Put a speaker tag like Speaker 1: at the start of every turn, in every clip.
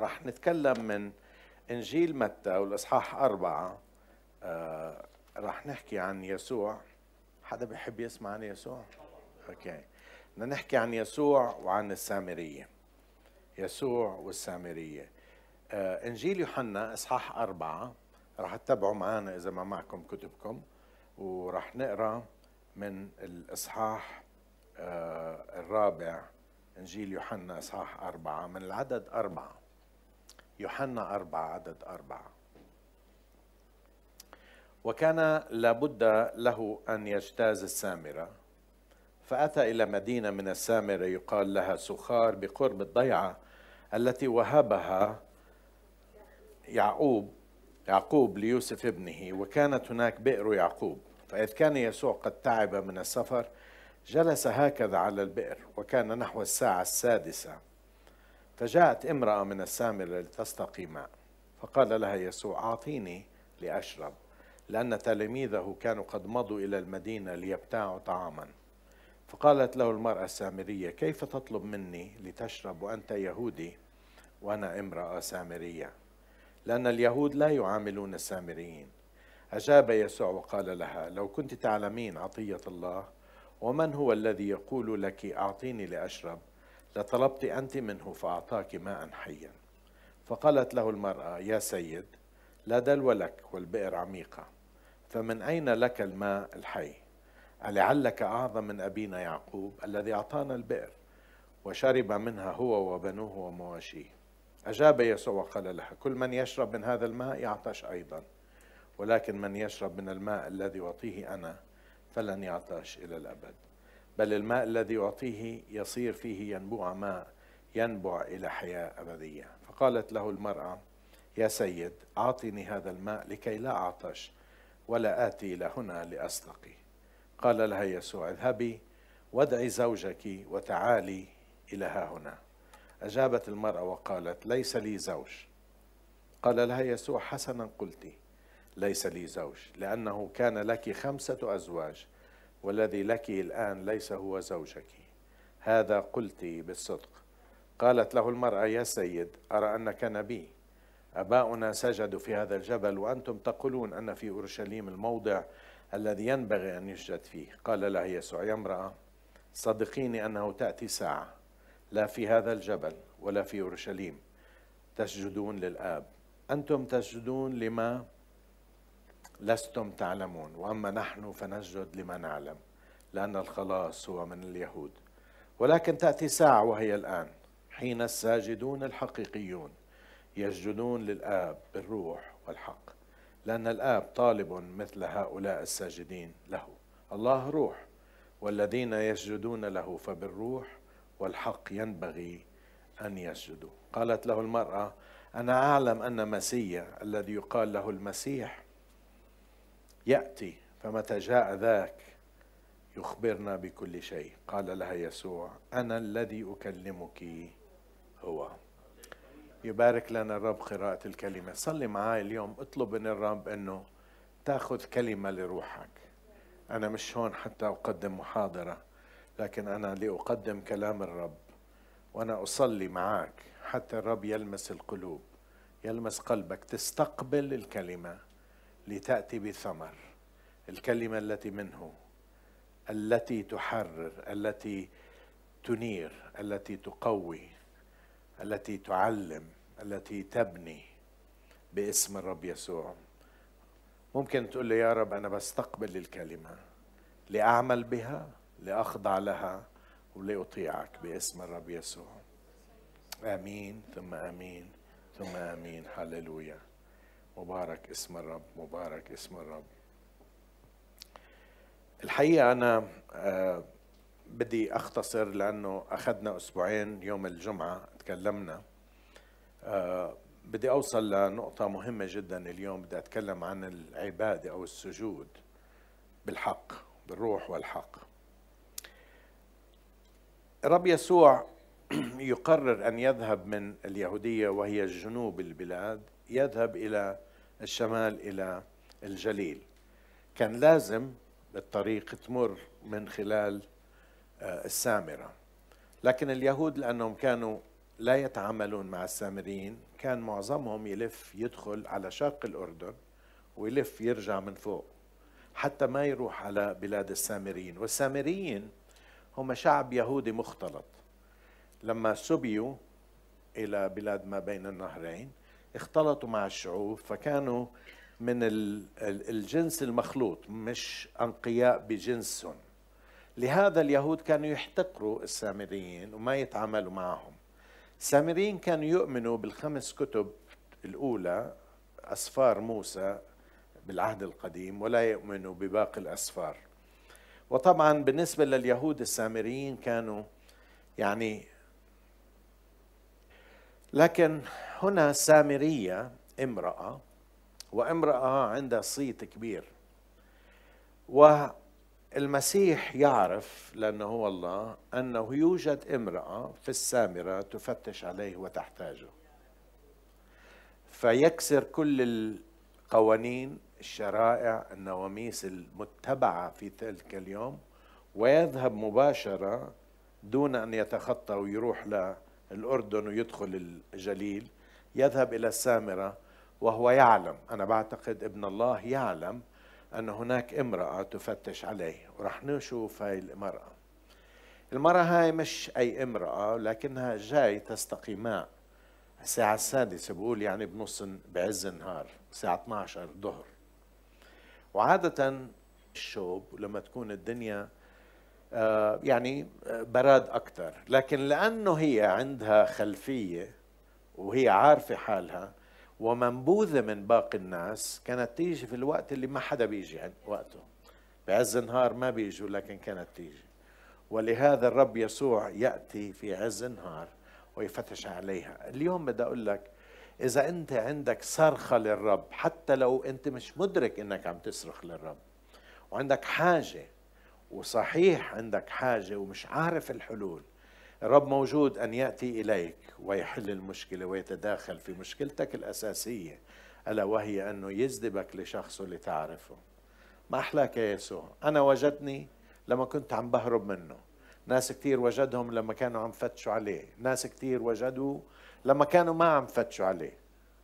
Speaker 1: راح نتكلم من إنجيل متى والإصحاح أربعة. آه راح نحكي عن يسوع. حدا بيحب يسمع عن يسوع؟ أوكي. بدنا نحكي عن يسوع وعن السامرية. يسوع والسامرية. آه إنجيل يوحنا إصحاح أربعة. راح تتابعوا معنا إذا ما معكم كتبكم. وراح نقرأ من الإصحاح آه الرابع. إنجيل يوحنا إصحاح أربعة من العدد أربعة. يوحنا أربعة عدد أربعة. وكان لابد له أن يجتاز السامرة فأتى إلى مدينة من السامرة يقال لها سخار بقرب الضيعة التي وهبها يعقوب يعقوب ليوسف ابنه وكانت هناك بئر يعقوب. فإذ كان يسوع قد تعب من السفر جلس هكذا على البئر وكان نحو الساعة السادسة. فجاءت امرأة من السامرة لتستقي ماء فقال لها يسوع أعطيني لأشرب لأن تلاميذه كانوا قد مضوا إلى المدينة ليبتاعوا طعاما. فقالت له المرأة السامرية كيف تطلب مني لتشرب وأنت يهودي وأنا امرأة سامرية؟ لأن اليهود لا يعاملون السامريين. أجاب يسوع وقال لها لو كنت تعلمين عطية الله ومن هو الذي يقول لك أعطيني لأشرب؟ لطلبت أنت منه فأعطاك ماء حيا. فقالت له المرأة يا سيد لا دلو لك والبئر عميقة فمن أين لك الماء الحي؟ ألعلك أعظم من أبينا يعقوب الذي أعطانا البئر وشرب منها هو وبنوه ومواشيه. أجاب يسوع وقال لها كل من يشرب من هذا الماء يعطش أيضا ولكن من يشرب من الماء الذي أعطيه أنا فلن يعطش إلى الأبد. بل الماء الذي أعطيه يصير فيه ينبوع ماء ينبع إلى حياة أبدية. فقالت له المرأة يا سيد أعطني هذا الماء لكي لا أعطش ولا آتي إلى هنا لأستقي قال لها يسوع اذهبي وادعي زوجك وتعالي إلى ها هنا. أجابت المرأة وقالت ليس لي زوج. قال لها يسوع حسنا قلت ليس لي زوج لأنه كان لك خمسة أزواج والذي لك الآن ليس هو زوجك. هذا قلت بالصدق. قالت له المرأة يا سيد أرى أنك نبي. أباؤنا سجدوا في هذا الجبل وأنتم تقولون أن في أورشليم الموضع الذي ينبغي أن يسجد فيه. قال لها يسوع يا امرأة صدقيني أنه تأتي ساعة. لا في هذا الجبل ولا في أورشليم تسجدون للآب. أنتم تسجدون لما؟ لستم تعلمون وأما نحن فنسجد لما نعلم لأن الخلاص هو من اليهود. ولكن تأتي ساعة وهي الآن حين الساجدون الحقيقيون يسجدون للآب بالروح والحق لأن الآب طالب مثل هؤلاء الساجدين له. الله روح والذين يسجدون له فبالروح والحق ينبغي أن يسجدوا. قالت له المرأة أنا أعلم أن مسيا الذي يقال له المسيح يأتي فمتى جاء ذاك؟ يخبرنا بكل شيء. قال لها يسوع أنا الذي أكلمك هو. يبارك لنا الرب قراءة الكلمة. صلي معي اليوم اطلب من الرب إنه تأخذ كلمة لروحك. أنا مش هون حتى أقدم محاضرة لكن أنا لأقدم كلام الرب وأنا أصلي معك حتى الرب يلمس القلوب يلمس قلبك تستقبل الكلمة. لتأتي بثمر. الكلمة التي منه التي تحرر التي تنير التي تقوي التي تعلم التي تبني باسم الرب يسوع. ممكن تقول لي يا رب أنا بستقبل الكلمة لأعمل بها لأخضع لها ولأطيعك باسم الرب يسوع. آمين ثم آمين ثم آمين. هللويا. مبارك اسم الرب مبارك اسم الرب. الحقيقة أنا آه، بدي أختصر لأنه أخذنا أسبوعين يوم الجمعة تكلمنا. آه، بدي أوصل لنقطة مهمة جدا اليوم بدي أتكلم عن العبادة أو السجود بالحق بالروح والحق. الرب يسوع يقرر أن يذهب من اليهودية وهي جنوب البلاد. يذهب إلى الشمال إلى الجليل. كان لازم الطريق تمر من خلال آه، السامرة. لكن اليهود لأنهم كانوا لا يتعاملون مع السامريين كان معظمهم يلف يدخل على شاق الأردن ويلف يرجع من فوق حتى ما يروح على بلاد السامريين. والسامريين هم شعب يهودي مختلط. لما سبيوا إلى بلاد ما بين النهرين اختلطوا مع الشعوب فكانوا من الجنس المخلوط مش أنقياء بجنسهم. لهذا اليهود كانوا يحتقروا السامريين وما يتعاملوا معهم. السامريين كانوا يؤمنوا بالخمس كتب الأولى أسفار موسى بالعهد القديم ولا يؤمنوا بباقي الأسفار. وطبعا بالنسبة لليهود السامريين كانوا يعني لكن هنا سامرية امرأة وامرأة عندها صيت كبير. والمسيح يعرف لأنه هو الله أنه يوجد امرأة في السامرة تفتش عليه وتحتاجه. فيكسر كل القوانين الشرائع النواميس المتبعة في تلك اليوم ويذهب مباشرة دون أن يتخطى ويروح للأردن ويدخل الجليل يذهب إلى السامرة وهو يعلم أنا بعتقد ابن الله يعلم أن هناك امرأة تفتش عليه ورح نشوف هاي المرأة. المرأة هاي مش أي امرأة لكنها جاي تستقي ماء الساعة السادسة بقول يعني بنص بعز النهار الساعة 12 الظهر وعادة الشوب لما تكون الدنيا يعني آه، براد أكثر لكن لأنه هي عندها خلفية وهي عارفة حالها ومنبوذة من باقي الناس كانت تيجي في الوقت اللي ما حدا بيجي وقته. بعز النهار ما بيجوا لكن كانت تيجي. ولهذا الرب يسوع يأتي في عز النهار ويفتش عليها. اليوم بدي أقول لك إذا أنت عندك صرخة للرب حتى لو أنت مش مدرك أنك عم تصرخ للرب وعندك حاجة وصحيح عندك حاجة ومش عارف الحلول الرب موجود أن يأتي إليك ويحل المشكلة ويتداخل في مشكلتك الأساسية ألا وهي أنه يجذبك لشخصه لتعرفه. ما أحلاك يا يسوع؟ أنا وجدني لما كنت عم بهرب منه. ناس كتير وجدهم لما كانوا عم فتشوا عليه. ناس كتير وجدوا لما كانوا ما عم فتشوا عليه.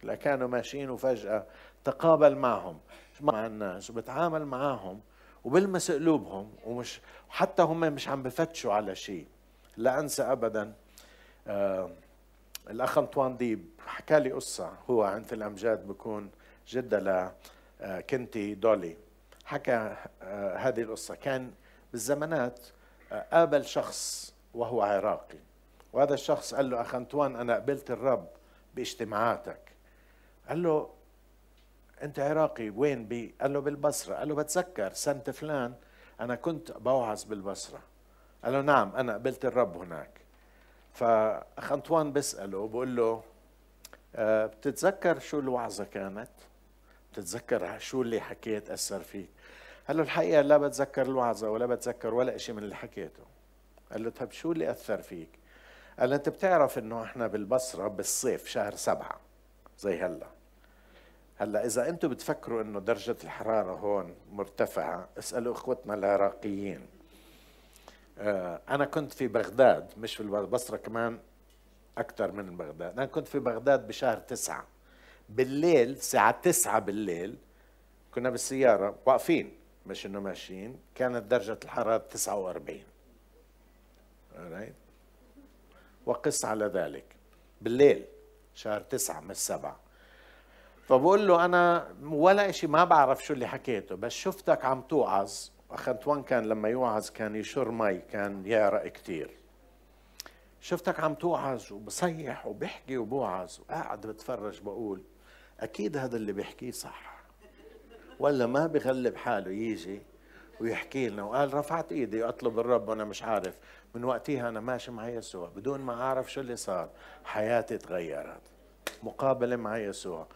Speaker 1: لا كانوا ماشيين وفجأة تقابل معهم. مع الناس وبتعامل معاهم وبلمس قلوبهم ومش حتى هم مش عم بفتشوا على شيء. لا أنسى ابدا آه الأخ أنطوان ديب حكى لي قصة هو عند الأمجاد بكون جدة ل آه، دولي. حكى آه هذه القصة. كان بالزمانات آه قابل شخص وهو عراقي وهذا الشخص قال له أخ أنطوان أنا قبلت الرب باجتماعاتك. قال له أنت عراقي وين بي؟ قال له بالبصرة. قال له بتذكر سنة فلان أنا كنت بوعظ بالبصرة. قال له نعم أنا قبلت الرب هناك. فاخ أنطوان بيسأله بقول له أه بتتذكر شو الوعظة كانت؟ بتتذكر شو اللي حكيت أثر فيك؟ قال له الحقيقة لا بتذكر الوعظة ولا بتذكر ولا شيء من اللي حكيته. قال له طيب شو اللي أثر فيك؟ قال له أنت بتعرف إنه إحنا بالبصرة بالصيف شهر سبعة زي هلأ. هلا إذا أنتم بتفكروا إنه درجة الحرارة هون مرتفعة اسألوا إخوتنا العراقيين. آه، أنا كنت في بغداد مش في البصره كمان أكثر من بغداد. أنا كنت في بغداد بشهر تسعة. بالليل الساعة تسعة بالليل كنا بالسيارة واقفين مش إنه ماشيين. كانت درجة الحرارة 49 right. وقس على ذلك. بالليل شهر تسعة مش سبعة. فبقول له أنا ولا إشي ما بعرف شو اللي حكيته بس شفتك عم توعظ. أخ أنطوان كان لما يوعظ كان يشر مي كان يعرق كتير. شفتك عم توعظ وبصيح وبحكي وبوعظ وقاعد بتفرج بقول أكيد هذا اللي بيحكيه صح. ولا ما بغلب حاله يجي ويحكي لنا. وقال رفعت إيدي أطلب الرب وأنا مش عارف. من وقتها أنا ماشي مع يسوع. بدون ما أعرف شو اللي صار حياتي تغيرت. مقابلة مع يسوع.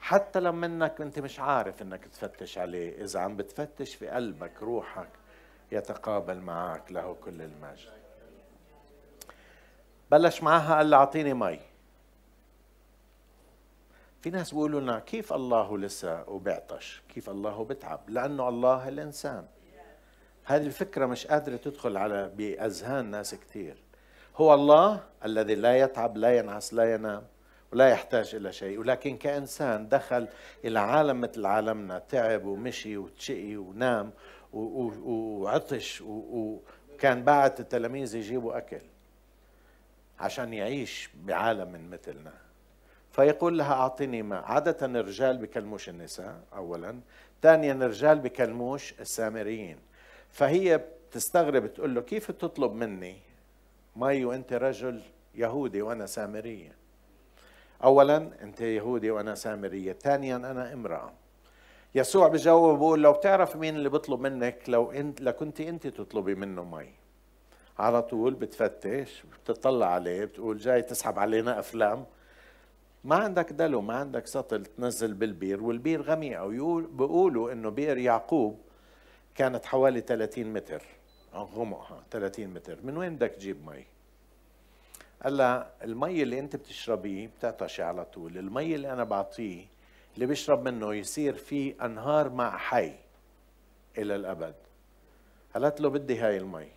Speaker 1: حتى لما انك انت مش عارف انك تفتش عليه. إذا عم بتفتش في قلبك روحك يتقابل معك له كل المجد. بلش معها قال له أعطيني مي. في ناس بيقولوا لنا كيف الله لسه وبعطش كيف الله بتعب؟ لأنه الله الإنسان. هذه الفكرة مش قادرة تدخل على بأذهان ناس كثير هو الله الذي لا يتعب لا ينعس لا ينام. ولا يحتاج إلى شيء. ولكن كإنسان دخل إلى عالم مثل عالمنا تعب ومشي وتشقي ونام وعطش وكان بعت التلاميذ يجيبوا أكل عشان يعيش بعالم مثلنا. فيقول لها اعطني ماء. عادة الرجال بكلموش النساء اولا. ثانيا الرجال بكلموش السامريين. فهي بتستغرب تقول له كيف تطلب مني مي وأنت رجل يهودي وأنا سامرية؟ اولا أنت يهودي وأنا سامرية. ثانيا أنا امرأة. يسوع بجاوب بقول لو بتعرف مين اللي بيطلب منك لو انت لكنت أنت تطلبي منه مي. على طول بتفتش بتطلع عليه بتقول جاي تسحب علينا أفلام. ما عندك دلو ما عندك سطل تنزل بالبير والبير غميقه بيقولوا إنه بئر يعقوب كانت حوالي 30 متر. غمقها 30 متر. من وين بدك تجيب مي؟ لها المي اللي انت بتشربيه بتعطشي على طول. المي اللي أنا بعطيه اللي بيشرب منه يصير في انهار ماء حي إلى الأبد. قالت له بدي هاي المي.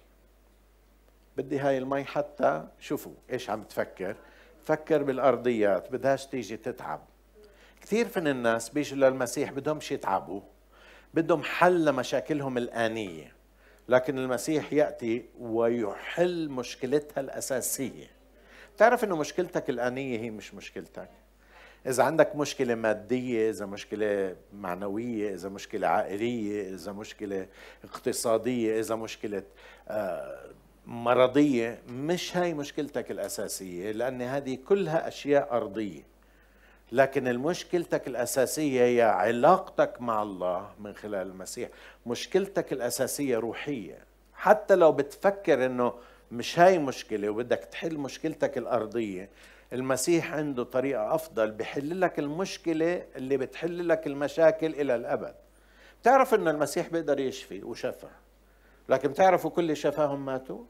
Speaker 1: بدي هاي المي حتى شوفوا إيش عم تفكر. فكر بالأرضيات بدهاش تيجي تتعب. كثير من الناس بيجوا للمسيح بدهمش يتعبوا. بدهم حل لمشاكلهم الآنية. لكن المسيح يأتي ويحل مشكلتها الأساسية. تعرف أنه مشكلتك الآنية هي مش مشكلتك. إذا عندك مشكلة مادية إذا مشكلة معنوية إذا مشكلة عائلية إذا مشكلة اقتصادية إذا مشكلة آه، مرضية مش هاي مشكلتك الأساسية لأن هذه كلها أشياء أرضية. لكن المشكلتك الأساسية هي علاقتك مع الله من خلال المسيح. مشكلتك الأساسية روحية. حتى لو بتفكر أنه مش هاي مشكلة وبدك تحل مشكلتك الأرضية. المسيح عنده طريقة أفضل بحل لك المشكلة اللي بتحل لك المشاكل إلى الأبد. تعرف أن المسيح بيقدر يشفي وشفى لكن بتعرفوا كل اللي شفاهم ماتوا؟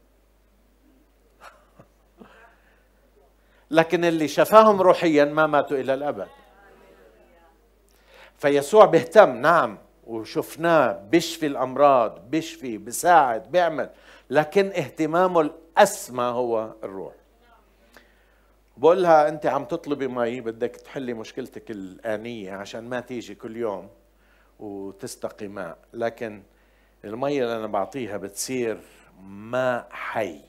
Speaker 1: لكن اللي شفاهم روحيا ما ماتوا إلى الأبد. فيسوع بيهتم نعم وشفناه بيشفي الأمراض بيشفي بيساعد بيعمل. لكن اهتمامه الأسمى هو الروح. بقول لها أنت عم تطلبي مي بدك تحلي مشكلتك الآنية عشان ما تيجي كل يوم وتستقي ماء. لكن المي اللي أنا بعطيها بتصير ماء حي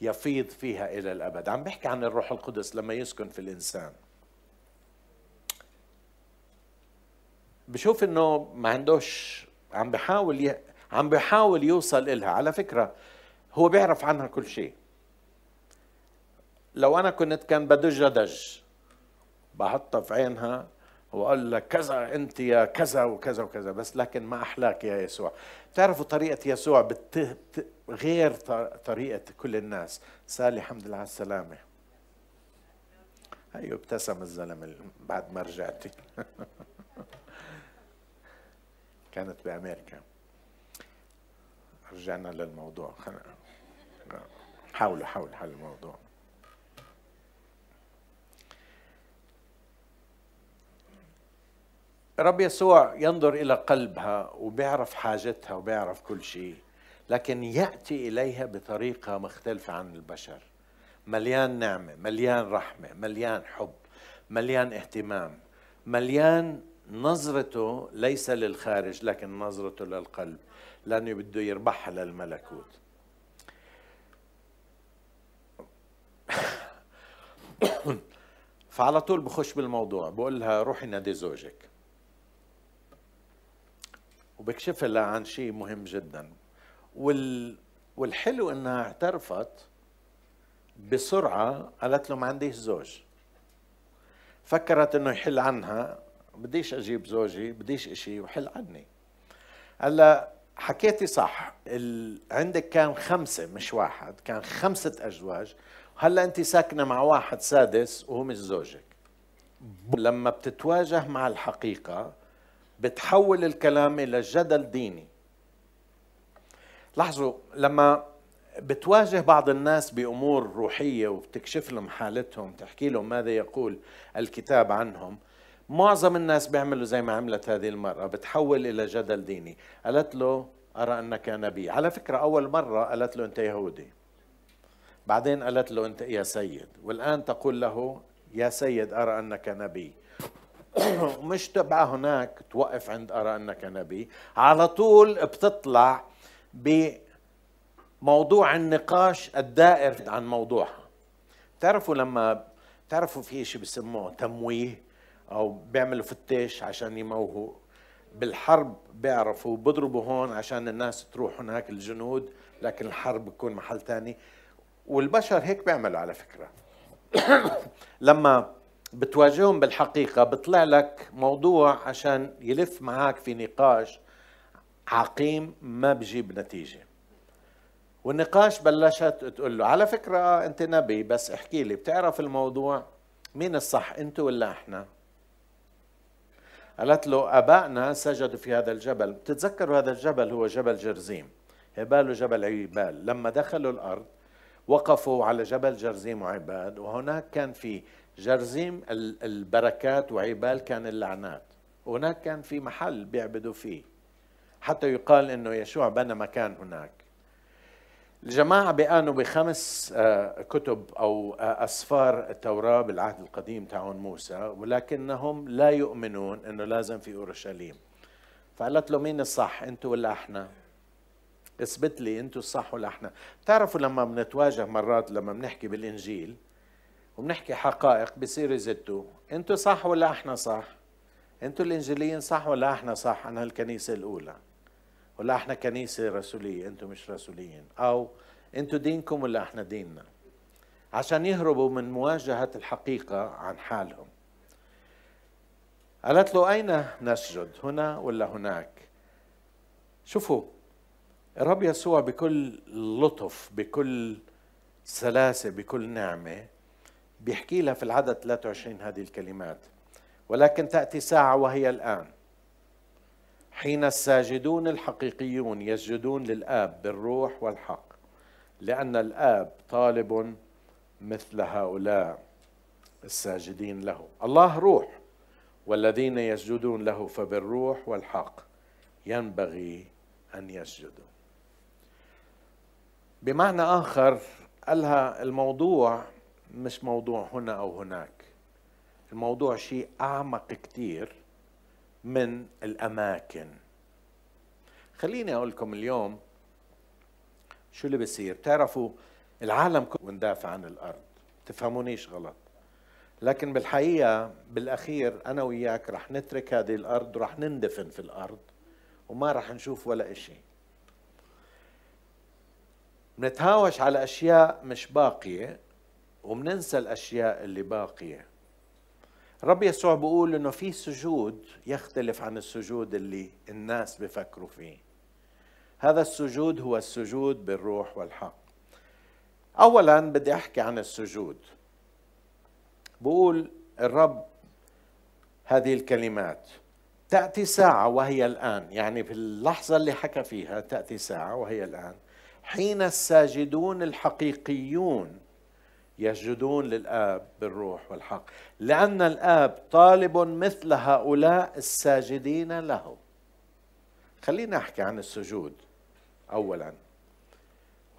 Speaker 1: يفيض فيها إلى الأبد. عم بحكي عن الروح القدس لما يسكن في الإنسان. بشوف إنه ما عندوش عم بحاول. عم بحاول يوصل إلها. على فكرة هو بيعرف عنها كل شيء. لو أنا كنت كان بدج دج بحطها في عينها وقال لك كذا أنت يا كذا وكذا وكذا بس لكن ما أحلاك يا يسوع. بتعرفوا طريقة يسوع بت... غير طريقة كل الناس؟ سالي الحمد لله على السلامة. هيو ابتسم الزلمة بعد ما رجعتي. كانت بأمريكا. رجعنا للموضوع. حاولوا حاولوا حل الموضوع. رب يسوع ينظر إلى قلبها وبيعرف حاجتها وبيعرف كل شيء لكن يأتي إليها بطريقة مختلفة عن البشر. مليان نعمة مليان رحمة مليان حب مليان اهتمام مليان نظرته ليس للخارج لكن نظرته للقلب. لأنه بده يربحها للملكوت. فعلى طول بخش بالموضوع بقول لها روحي نادي زوجك. وبكشف لها عن شيء مهم جدا. وال والحلو إنها اعترفت بسرعة قالت له ما عنديش زوج. فكرت إنه يحل عنها بديش أجيب زوجي بديش إشي وحل عني. هلا حكيتي صح. ال... عندك كان خمسة مش واحد كان خمسة أزواج. هلأ أنت ساكنة مع واحد سادس وهو مش زوجك. لما بتتواجه مع الحقيقة بتحول الكلام إلى جدل ديني. لاحظوا لما بتواجه بعض الناس بأمور روحية وبتكشف لهم حالتهم تحكي لهم ماذا يقول الكتاب عنهم معظم الناس بيعملوا زي ما عملت هذه المرأة بتحول إلى جدل ديني. قالت له أرى أنك نبي. على فكرة أول مرة قالت له أنت يهودي. بعدين قالت له أنت يا سيد. والآن تقول له يا سيد أرى أنك نبي. مش تبع هناك توقف عند أرى أنك نبي. على طول بتطلع بموضوع النقاش الدائر عن موضوعها. تعرفوا لما تعرفوا في شيء بسموه تمويه؟ أو بيعملوا فتش عشان يموهوا. بالحرب بيعرفوا بضربوا هون عشان الناس تروح هناك الجنود لكن الحرب بتكون محل تاني. والبشر هيك بيعملوا على فكرة. لما بتواجههم بالحقيقة بيطلع لك موضوع عشان يلف معك في نقاش عقيم ما بجيب نتيجة. والنقاش بلشت تقول له على فكرة أنت نبي بس احكي لي بتعرف الموضوع مين الصح أنت ولا إحنا؟ قالت له أبائنا سجدوا في هذا الجبل. بتتذكروا هذا الجبل هو جبل جرزيم. هبال وجبل عبال. لما دخلوا الأرض وقفوا على جبل جرزيم وعباد وهناك كان في جرزيم البركات وعبال كان اللعنات. وهناك كان في محل بيعبدوا فيه. حتى يقال إنه يشوع بنى مكان هناك. الجماعة بيآنوا بخمس آه، كتب أو آه، أسفار التوراة بالعهد القديم تاعون موسى ولكنهم لا يؤمنون أنه لازم في أورشليم. فقالت له مين الصح أنتوا ولا إحنا؟ اثبت لي أنتوا الصح ولا إحنا؟ بتعرفوا لما بنتواجه مرات لما بنحكي بالإنجيل وبنحكي حقائق بصير يزتوا أنتوا صح ولا إحنا صح؟ أنتوا الإنجيليين صح ولا إحنا صح عن الكنيسة الأولى؟ ولا إحنا كنيسة رسولية أنتم مش رسوليين. أو أنتم دينكم ولا إحنا ديننا؟ عشان يهربوا من مواجهة الحقيقة عن حالهم. قالت له أين نسجد هنا ولا هناك؟ شوفوا الرب يسوع بكل لطف بكل سلاسة بكل نعمة بيحكي لها في العدد 23 هذه الكلمات. ولكن تأتي ساعة وهي الآن. حين الساجدون الحقيقيون يسجدون للآب بالروح والحق لأن الآب طالب مثل هؤلاء الساجدين له. الله روح والذين يسجدون له فبالروح والحق ينبغي أن يسجدوا. بمعنى آخر قالها الموضوع مش موضوع هنا أو هناك. الموضوع شيء أعمق كتير. من الأماكن. خليني أقول لكم اليوم شو اللي بصير تعرفوا العالم كله وندافع عن الأرض. تفهمونيش غلط. لكن بالحقيقة بالأخير أنا وياك رح نترك هذه الأرض ورح نندفن في الأرض وما رح نشوف ولا إشي. بنتهاوش على أشياء مش باقية وبننسى الأشياء اللي باقية. رب يسوع بيقول إنه في سجود يختلف عن السجود اللي الناس بفكروا فيه. هذا السجود هو السجود بالروح والحق. اولا بدي أحكي عن السجود. بقول الرب هذه الكلمات. تأتي ساعة وهي الآن. يعني في اللحظة اللي حكى فيها تأتي ساعة وهي الآن. حين الساجدون الحقيقيون يسجدون للآب بالروح والحق. لأن الآب طالب مثل هؤلاء الساجدين له خلينا نحكي عن السجود. أولا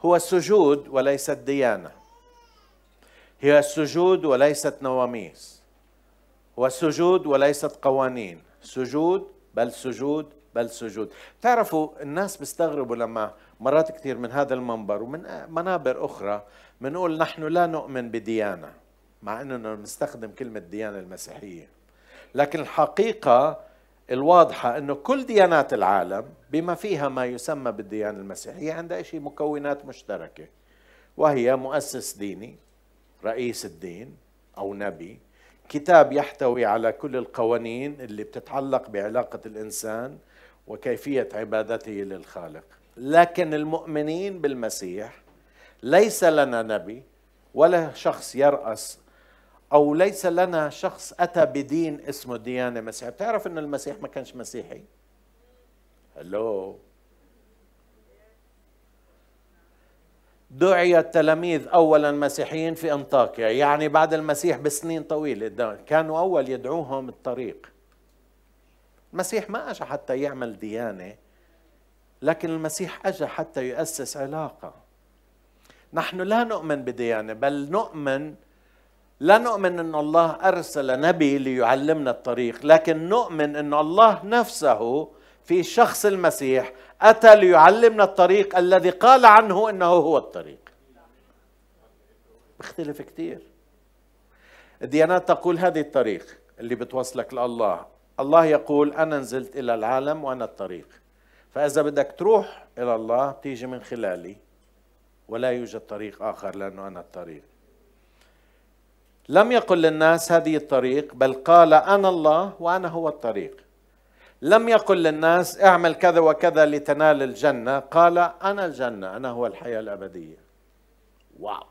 Speaker 1: هو السجود وليست ديانة. هي السجود وليست نواميس. هو السجود وليست قوانين. سجود بل سجود بل سجود. تعرفوا الناس بيستغربوا لما مرات كثير من هذا المنبر ومن منابر أخرى بنقول نحن لا نؤمن بديانة مع أننا نستخدم كلمة ديانة المسيحية. لكن الحقيقة الواضحة أنه كل ديانات العالم بما فيها ما يسمى بالديانة المسيحية عندها شيء مكونات مشتركة وهي مؤسس ديني رئيس الدين أو نبي كتاب يحتوي على كل القوانين اللي بتتعلق بعلاقة الإنسان وكيفية عبادته للخالق. لكن المؤمنين بالمسيح ليس لنا نبي ولا شخص يرأس أو ليس لنا شخص أتى بدين اسمه ديانة مسيحية بتعرف أن المسيح ما كانش مسيحي؟ هلو دعي التلاميذ اولا مسيحيين في أنطاكيا يعني بعد المسيح بسنين طويلة كانوا أول يدعوهم الطريق. المسيح ما اجى حتى يعمل ديانة لكن المسيح اجى حتى يؤسس علاقة. نحن لا نؤمن بديانة بل نؤمن لا نؤمن إن الله أرسل نبي ليعلمنا الطريق لكن نؤمن إن الله نفسه في شخص المسيح أتى ليعلمنا الطريق الذي قال عنه إنه هو الطريق. بيختلف كثير الديانات تقول هذه الطريق اللي بتوصلك لله. الله يقول أنا نزلت إلى العالم وأنا الطريق. فإذا بدك تروح إلى الله تيجي من خلالي. ولا يوجد طريق آخر لأنه أنا الطريق. لم يقل للناس هذه الطريق بل قال أنا الله وأنا هو الطريق. لم يقل للناس اعمل كذا وكذا لتنال الجنة قال أنا الجنة أنا هو الحياة الأبدية. واو.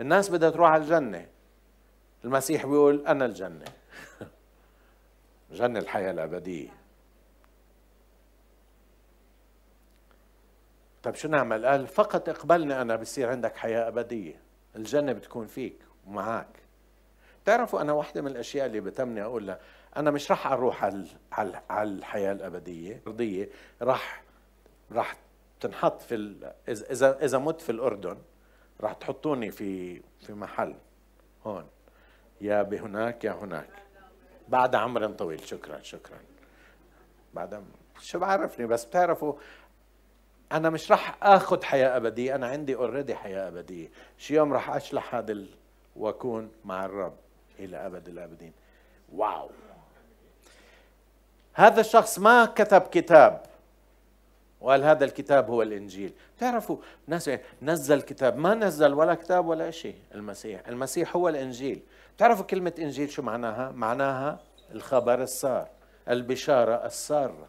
Speaker 1: الناس بدها تروح على الجنة. المسيح بيقول أنا الجنة. جنة الحياة الأبدية. طيب شو نعمل؟ قال فقط اقبلني أنا بصير عندك حياة أبدية. الجنة بتكون فيك ومعك تعرفوا أنا واحدة من الأشياء اللي بتمني اقولها أنا مش راح أروح على على الحياة الأبدية الارضيه راح راح تنحط في ال... إذا إذا مت في الأردن راح تحطوني في في محل هون. يا بهناك يا هناك. بعد عمر طويل. شكرا شكرا. بعد شو بعرفني؟ بس بتعرفوا أنا مش راح اخذ حياة أبدية أنا عندي اوريدي حياة أبدية. شي يوم راح أشلح هذا ال... وأكون مع الرب إلى أبد الأبدين. واو. هذا الشخص ما كتب كتاب وقال هذا الكتاب هو الإنجيل. تعرفوا ناس نزل كتاب ما نزل ولا كتاب ولا شيء المسيح. المسيح هو الإنجيل. تعرفوا كلمة إنجيل شو معناها؟ معناها الخبر السار البشارة السارة.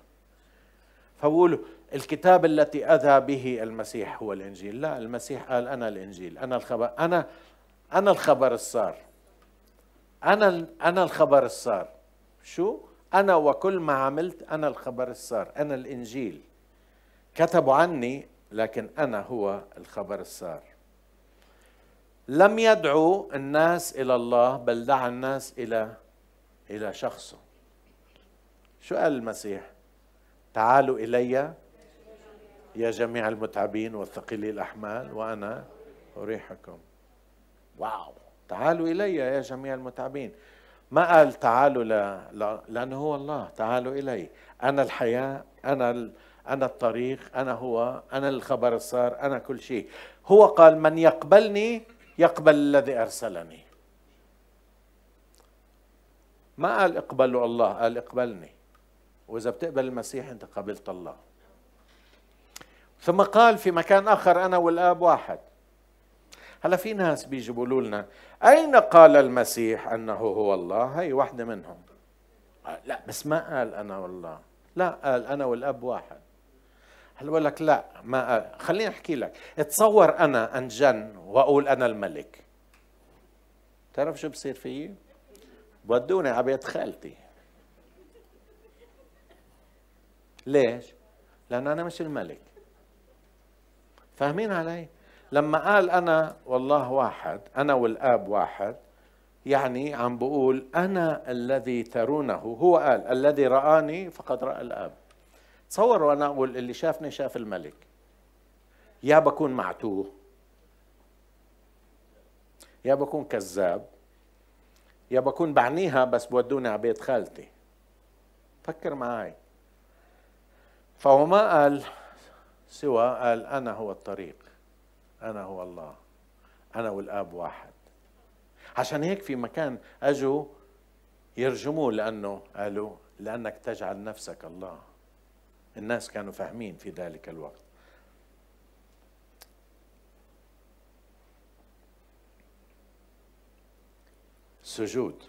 Speaker 1: فبقولوا الكتاب التي أتى به المسيح هو الإنجيل. لا المسيح قال أنا الإنجيل أنا الخبر أنا أنا الخبر السار أنا أنا الخبر السار شو؟ أنا وكل ما عملت أنا الخبر السار أنا الإنجيل. كتبوا عني لكن أنا هو الخبر السار لم يدعو الناس إلى الله بل دعا الناس إلى إلى شخصه. شو قال المسيح؟ تعالوا إلي يا جميع المتعبين والثقيلي الأحمال وأنا أريحكم. واو. تعالوا إلي يا جميع المتعبين. ما قال تعالوا لا, لا لأنه هو الله. تعالوا إلي. أنا الحياة أنا ال... أنا الطريق أنا هو أنا الخبر الصار أنا كل شيء. هو قال من يقبلني يقبل الذي أرسلني. ما قال اقبلوا الله قال اقبلني. وإذا بتقبل المسيح أنت قبلت الله. ثم قال في مكان آخر أنا والآب واحد. هلا في ناس بيجوا بيقولوا لنا أين قال المسيح أنه هو الله؟ هي واحدة منهم. لا بس ما قال أنا والله. لا قال أنا والأب واحد. هلا بقول لك لا ما قال. خليني أحكي لك. اتصور أنا أنجن وأقول أنا الملك. تعرف شو بصير فيي؟ بودوني على بيت خالتي. ليش؟ لأن أنا مش الملك. فاهمين علي؟ لما قال أنا والله واحد أنا والآب واحد يعني عم بقول أنا الذي ترونه هو قال الذي رآني فقد رأى الآب. تصوروا أنا أقول اللي شافني شاف الملك. يا بكون معتوه. يا بكون كذاب. يا بكون بعنيها بس بودوني على بيت خالتي. فكر معي. فهو ما قال سوى قال أنا هو الطريق أنا هو الله أنا والآب واحد. عشان هيك في مكان أجوا يرجموه لأنه قالوا لأنك تجعل نفسك الله. الناس كانوا فاهمين في ذلك الوقت. سجود.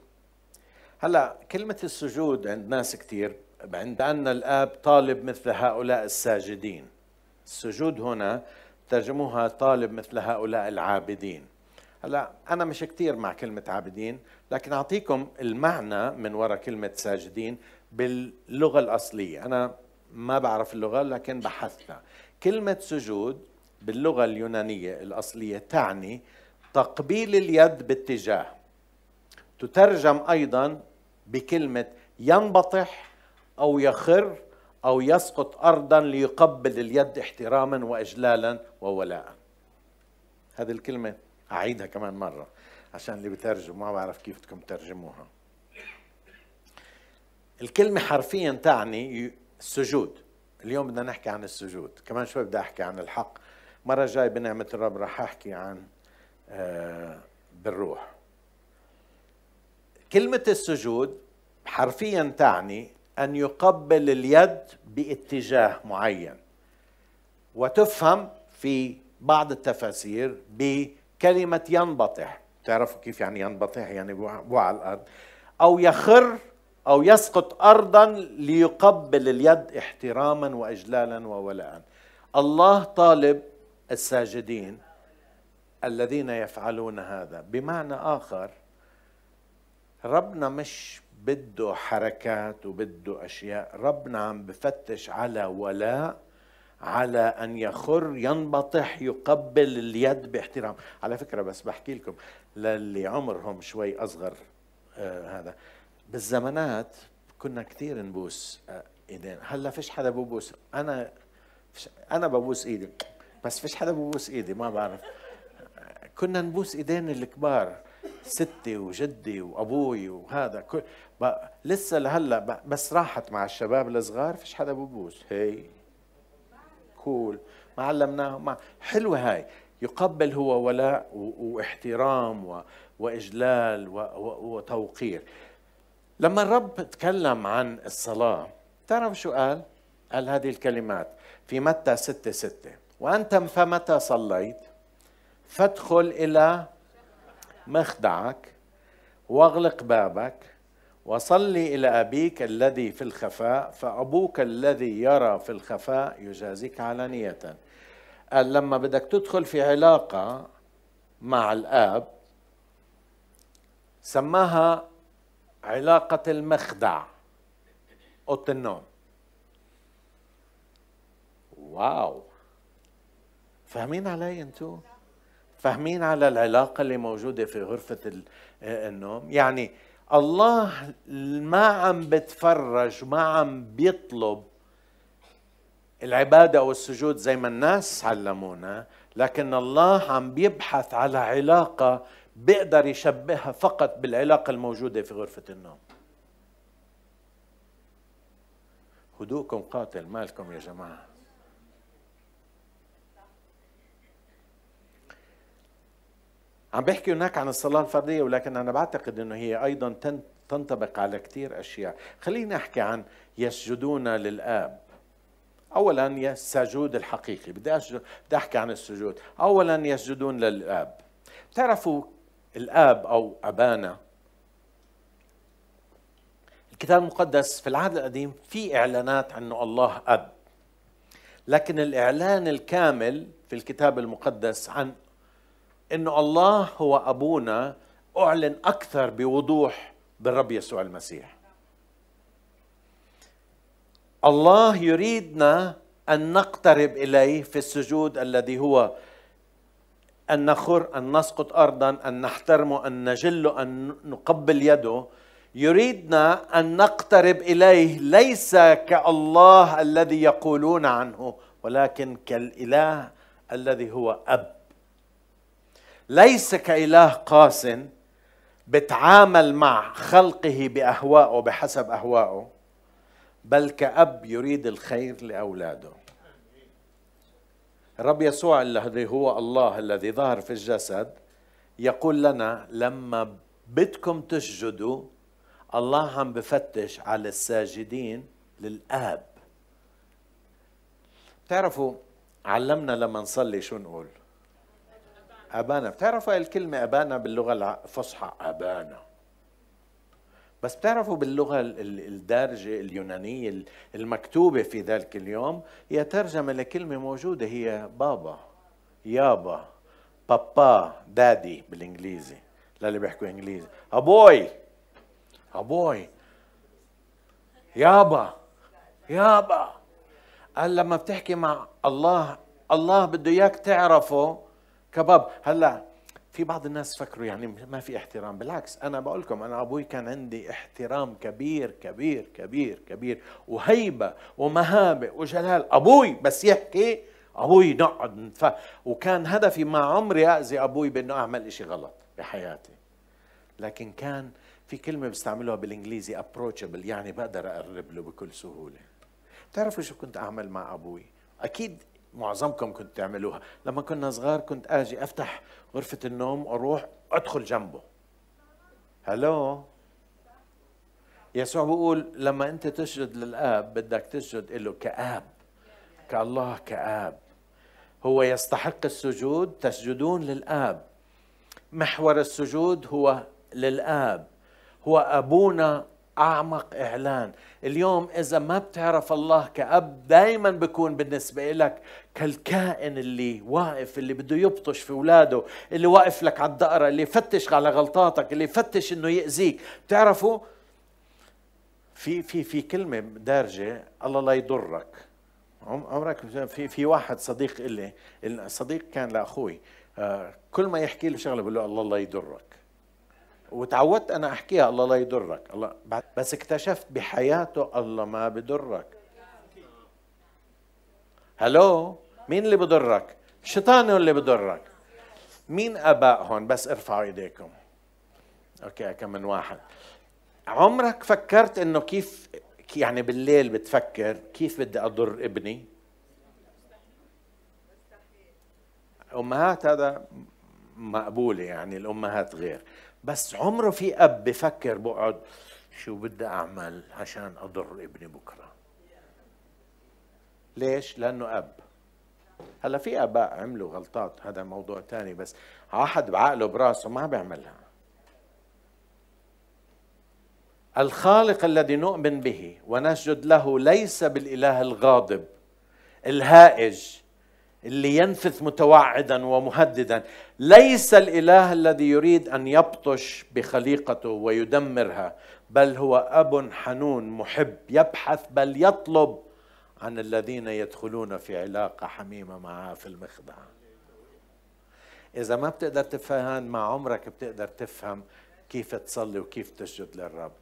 Speaker 1: هلأ كلمة السجود عند ناس كثير عند أن الآب طالب مثل هؤلاء الساجدين. السجود هنا ترجموها طالب مثل هؤلاء العابدين. هلا أنا مش كثير مع كلمة عابدين لكن أعطيكم المعنى من وراء كلمة ساجدين باللغة الأصلية. أنا ما بعرف اللغة لكن بحثتها كلمة سجود باللغة اليونانية الأصلية تعني تقبيل اليد باتجاه. تترجم أيضا بكلمة ينبطح أو يخر أو يسقط أرضا ليقبل اليد احتراما وإجلالا وولاء. هذه الكلمة أعيدها كمان مرة عشان اللي بترجم ما بعرف كيف بدكم ترجموها الكلمة حرفيا تعني السجود اليوم بدنا نحكي عن السجود. كمان شوي بدي أحكي عن الحق. مرة جاي بنعمة الرب راح أحكي عن آه، بالروح. كلمة السجود حرفيا تعني أن يقبل اليد باتجاه معين. وتفهم في بعض التفاسير بكلمة ينبطح. تعرفوا كيف يعني ينبطح؟ يعني بوع على الأرض. أو يخر أو يسقط أرضا ليقبل اليد احتراما وإجلالا وولاء. الله طالب الساجدين الذين يفعلون هذا. بمعنى آخر ربنا مش بده حركات وبده أشياء. ربنا عم بفتش على ولاء على أن يخر ينبطح يقبل اليد باحترام. على فكرة بس بحكي لكم للي عمرهم شوي أصغر آه هذا. بالزمانات كنا كثير نبوس آه إيدين. هلأ فيش حدا ببوس. أنا فش أنا ببوس إيدي. بس فيش حدا ببوس إيدي ما بعرف. كنا نبوس إيدين الكبار ستي وجدي وأبوي وهذا. كل لسه لهلا بس راحت مع الشباب الصغار فيش حدا ببوس. هي. كول. ما علمناهم. ما حلوة هاي. يقبل هو ولاء واحترام وإجلال وتوقير. لما الرب تكلم عن الصلاة تعرف شو قال؟ قال هذه الكلمات في متى ستة ستة. وأنت فمتى صليت؟ فادخل إلى مخدعك واغلق بابك وصلي إلى أبيك الذي في الخفاء فأبوك الذي يرى في الخفاء يجازيك علانيه قال لما بدك تدخل في علاقة مع الآب سماها علاقة المخدع أوضة النوم. واو. فاهمين علي أنتم فاهمين على العلاقة اللي موجودة في غرفة النوم؟ يعني الله ما عم بتفرج ما عم بيطلب العبادة أو السجود زي ما الناس علمونا لكن الله عم بيبحث على علاقة بيقدر يشبهها فقط بالعلاقة الموجودة في غرفة النوم. هدوءكم قاتل مالكم يا جماعة؟ عم بحكي هناك عن الصلاة الفردية ولكن أنا بعتقد أنه هي أيضا تنطبق على كثير أشياء. خليني أحكي عن يسجدون للآب. أولا السجود الحقيقي. بدي أسجد بدي أحكي عن السجود. أولا يسجدون للآب. بتعرفوا الآب أو أبانا؟ الكتاب المقدس في العهد القديم في إعلانات عنه الله أب. لكن الإعلان الكامل في الكتاب المقدس عن انه الله هو أبونا أعلن أكثر بوضوح بالرب يسوع المسيح. الله يريدنا أن نقترب إليه في السجود الذي هو أن نخر أن نسقط ارضا أن نحترمه أن نجله أن نقبل يده. يريدنا أن نقترب إليه ليس كالله الذي يقولون عنه ولكن كالإله الذي هو أب. ليس كإله قاس بتعامل مع خلقه بأهوائه بحسب أهوائه بل كأب يريد الخير لأولاده. الرب يسوع الذي هو الله الذي ظهر في الجسد يقول لنا لما بدكم تسجدوا الله عم بفتش على الساجدين للآب. بتعرفوا علمنا لما نصلي شو نقول. أبانا. بتعرفوا الكلمة أبانا باللغة الفصحى؟ أبانا. بس بتعرفوا باللغة الدارجة اليونانية المكتوبة في ذلك اليوم هي ترجمة لكلمة موجودة هي بابا يابا بابا دادي بالإنجليزي. للي بيحكوا إنجليزي. أبوي. أبوي. يابا. يابا. قال لما بتحكي مع الله الله بده إياك تعرفه كباب. هلأ في بعض الناس فكروا يعني ما في احترام. بالعكس أنا بقول لكم أنا أبوي كان عندي احترام كبير كبير كبير كبير. وهيبة ومهابة وجلال. أبوي بس يحكي أبوي نقعد ف... وكان هدفي ما عمري اذي أبوي بأنه أعمل إشي غلط بحياتي. لكن كان في كلمة بستعملها بالإنجليزي approachable يعني بقدر أقرب له بكل سهولة. بتعرفوا شو كنت أعمل مع أبوي؟ أكيد معظمكم كنت تعملوها. لما كنا صغار كنت آجي أفتح غرفة النوم وأروح أدخل جنبه. هلو؟ يسوع بيقول لما أنت تسجد للآب بدك تسجد له كآب كالله كآب. هو يستحق السجود تسجدون للآب. محور السجود هو للآب. هو أبونا أعمق إعلان. اليوم إذا ما بتعرف الله كأب دائما بكون بالنسبة لك كالكائن اللي واقف اللي بده يبطش في أولاده اللي واقف لك على الدقرة اللي يفتش على غلطاتك اللي يفتش إنه يأذيك. بتعرفوا؟ في في في كلمة دارجة الله لا يضرك. عمرك في في واحد صديق إلي الصديق كان لأخوي آه، كل ما يحكي له شغلة بقول له الله لا يضرك. وتعودت أنا أحكيها الله لا يضرك. الله بس اكتشفت بحياته الله ما بضرك. هلو؟ مين اللي بضرك؟ الشيطان اللي بضرك. مين اباء هون؟ بس ارفعوا إيديكم. أوكي كم من واحد. عمرك فكرت إنه كيف يعني بالليل بتفكر كيف بدي أضر ابني؟ امهات هذا مقبولة يعني الأمهات غير. بس عمره في أب بفكر بقعد شو بدي أعمل عشان أضر ابني بكرة. ليش؟ لأنه أب. هلا في اباء عملوا غلطات هذا موضوع ثاني بس واحد بعقله براسه ما بيعملها. الخالق الذي نؤمن به ونسجد له ليس بالإله الغاضب الهائج. اللي ينفث متوعدا ومهددا. ليس الإله الذي يريد أن يبطش بخليقته ويدمرها بل هو أب حنون محب يبحث بل يطلب عن الذين يدخلون في علاقة حميمة معه في المخدع إذا ما بتقدر تفهم مع عمرك بتقدر تفهم كيف تصلي وكيف تسجد للرب.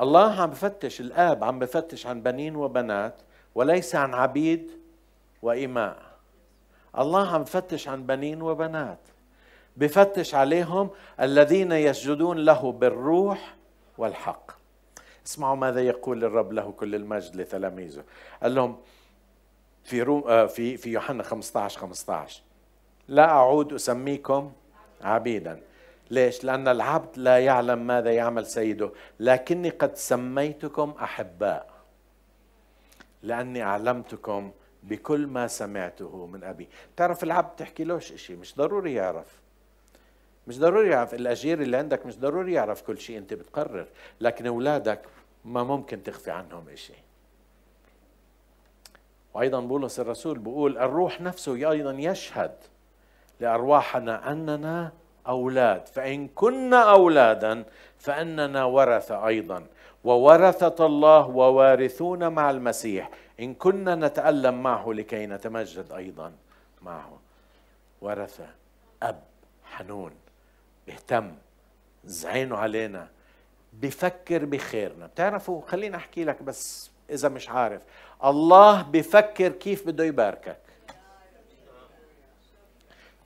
Speaker 1: الله عم بفتش الآب عم بفتش عن بنين وبنات. وليس عن عبيد وإماء. الله عم بفتش عن بنين وبنات. بفتش عليهم الذين يسجدون له بالروح والحق. اسمعوا ماذا يقول الرب له كل المجد لتلاميذه. قال لهم في روم آه، في في يوحنا 15 15 لا أعود أسميكم عبيدا. ليش؟ لأن العبد لا يعلم ماذا يعمل سيده. لكني قد سميتكم أحباء. لأني أعلمتكم بكل ما سمعته من أبي. تعرف العبد تحكي لهش إشي مش ضروري يعرف. مش ضروري يعرف. الأجير اللي عندك مش ضروري يعرف كل شيء أنت بتقرر. لكن أولادك ما ممكن تخفي عنهم إشي. وأيضا بولس الرسول بيقول الروح نفسه أيضا يشهد لأرواحنا أننا أولاد. فإن كنا أولادا فإننا ورثة أيضا. وورثة الله ووارثون مع المسيح. إن كنا نتألم معه لكي نتمجد أيضا معه. ورثة أب حنون. بيهتم زعينه علينا. بفكر بخيرنا. بتعرفوا خليني أحكي لك بس إذا مش عارف. الله بفكر كيف بده يباركك.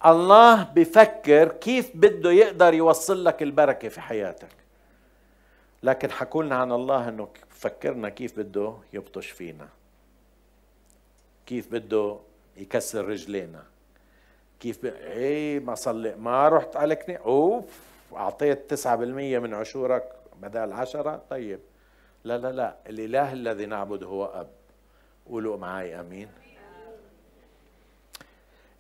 Speaker 1: الله بفكر كيف بده يقدر يوصل لك البركة في حياتك. لكن حكولنا عن الله إنه فكرنا كيف بده يبطش فينا. كيف بده يكسر رجلينا. كيف ب... إيه ما صلي ما رحت على كني أوف أعطيت 9% من عشورك بدل عشرة. طيب. لا لا لا الإله الذي نعبده هو أب. قولوا معي آمين.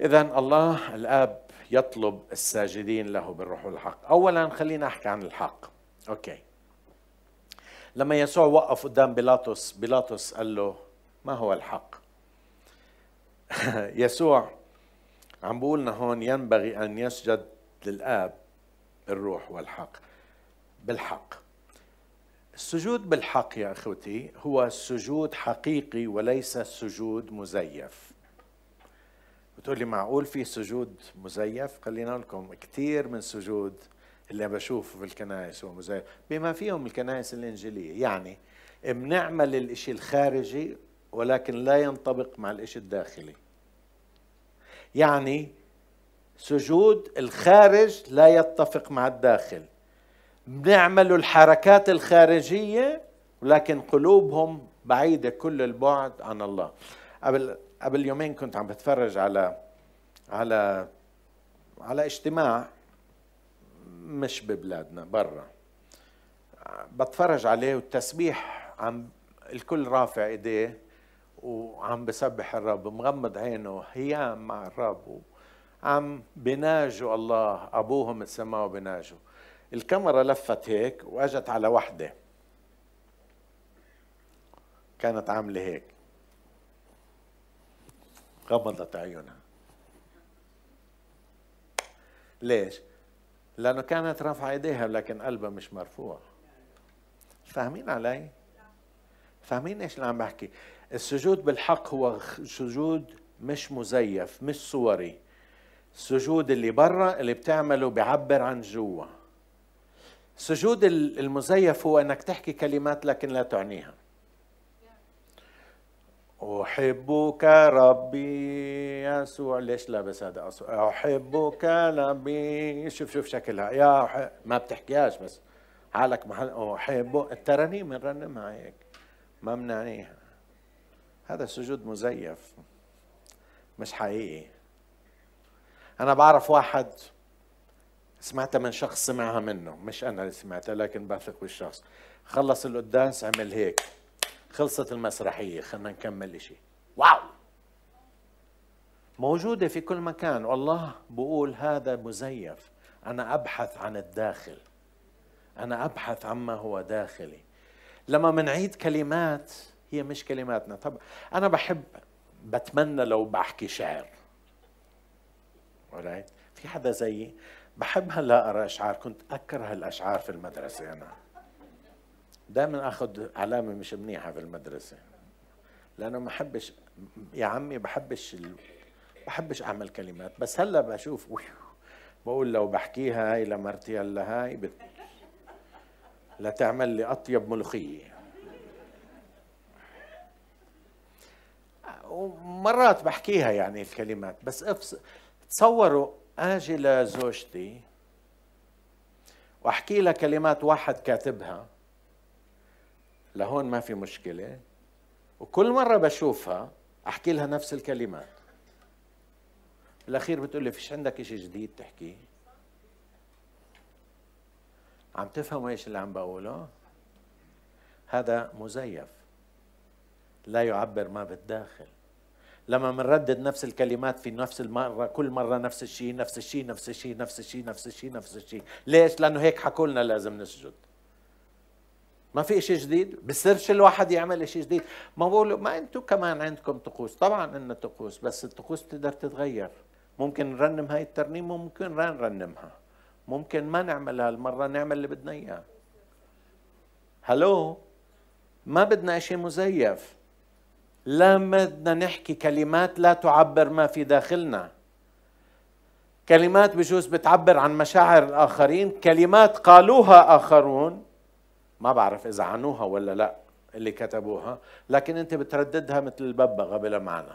Speaker 1: اذا الله الأب يطلب الساجدين له بالروح والحق. اولا خلينا أحكي عن الحق. أوكي. لما يسوع وقف قدام بيلاطس بيلاطس قال له ما هو الحق؟ يسوع عم بقولنا هون ينبغي أن يسجد للآب الروح والحق بالحق. السجود بالحق يا أخوتي هو سجود حقيقي وليس سجود مزيف. بتقول لي معقول في سجود مزيف؟ خلينا لكم كثير من سجود اللي بشوفه في الكنائس هو مزيف بما فيهم الكنائس الإنجيلية يعني بنعمل الإشي الخارجي ولكن لا ينطبق مع الإشي الداخلي. يعني سجود الخارج لا يتفق مع الداخل. بنعملوا الحركات الخارجية ولكن قلوبهم بعيدة كل البعد عن الله. قبل قبل يومين كنت عم بتفرج على على على اجتماع مش ببلادنا برا. بتفرج عليه والتسبيح عم الكل رافع إيديه وعم بسبح الرب مغمض عينه هيام مع الرب عم بناجوا الله ابوهم السماء بناجوا الكاميرا لفت هيك وأجت على وحدة. كانت عاملة هيك. غمضت عيونها. ليش؟ لأنه كانت رافعة إيديها لكن قلبها مش مرفوع فاهمين علي؟ فاهمين إيش اللي عم بحكي؟ السجود بالحق هو سجود مش مزيف مش صوري السجود اللي برا اللي بتعمله بيعبر عن جوا السجود المزيف هو إنك تحكي كلمات لكن لا تعنيها أحبك ربي يسوع ليش لابس هذا أحبك ربي. شوف شوف شكلها. يا أحب ما بتحكيهاش بس. حالك محل أحب الترانيم بنرنمها هيك ما بنعنيها هذا سجود مزيف. مش حقيقي. أنا بعرف واحد سمعتها من شخص سمعها منه. مش أنا اللي سمعتها لكن بثق بالشخص. خلص القداس عمل هيك. خلصت المسرحية خلينا نكمل إشي. واو! موجودة في كل مكان. والله بقول هذا مزيف. أنا أبحث عن الداخل. أنا أبحث عما هو داخلي. لما منعيد كلمات هي مش كلماتنا. طب أنا بحب بتمنى لو بحكي شعر. في حدا زيي؟ بحب هلا أقرأ أشعار. كنت أكره الأشعار في المدرسة أنا. دائما آخذ علامة مش منيحة في المدرسة. لأنه ما بحبش يا عمي بحبش ال... بحبش أعمل كلمات. بس هلأ بشوف بقول لو بحكيها هاي لمرتي هلأ هاي بت... لتعمل لي أطيب ملوخية. ومرات بحكيها يعني الكلمات بس افس... تصوروا آجي لزوجتي وأحكي لها كلمات واحد كاتبها. لهون ما في مشكلة. وكل مرة بشوفها أحكي لها نفس الكلمات. بالأخير بتقول لي فيش عندك إشي جديد تحكيه عم تفهموا إيش اللي عم بقوله؟ هذا مزيف. لا يعبر ما بالداخل. لما بنردد نفس الكلمات في نفس المرة كل مرة نفس الشيء نفس الشيء نفس الشيء نفس الشيء نفس الشيء نفس الشيء ليش؟ لأنه هيك حكوا لنا لازم نسجد. ما في شيء جديد؟ بصيرش الواحد يعمل شيء جديد. ما بقول ما أنتم كمان عندكم طقوس. طبعا ان طقوس بس الطقوس بتقدر تتغير. ممكن نرنم هاي الترنيمه ممكن ما نرنمها. ممكن ما نعملها المره نعمل اللي بدنا إياه. هلو؟ ما بدنا شيء مزيف. لا بدنا نحكي كلمات لا تعبر ما في داخلنا. كلمات بجوز بتعبر عن مشاعر الآخرين. كلمات قالوها آخرون. ما بعرف إذا عنوها ولا لا اللي كتبوها لكن أنت بترددها مثل الببغاء بلا معنى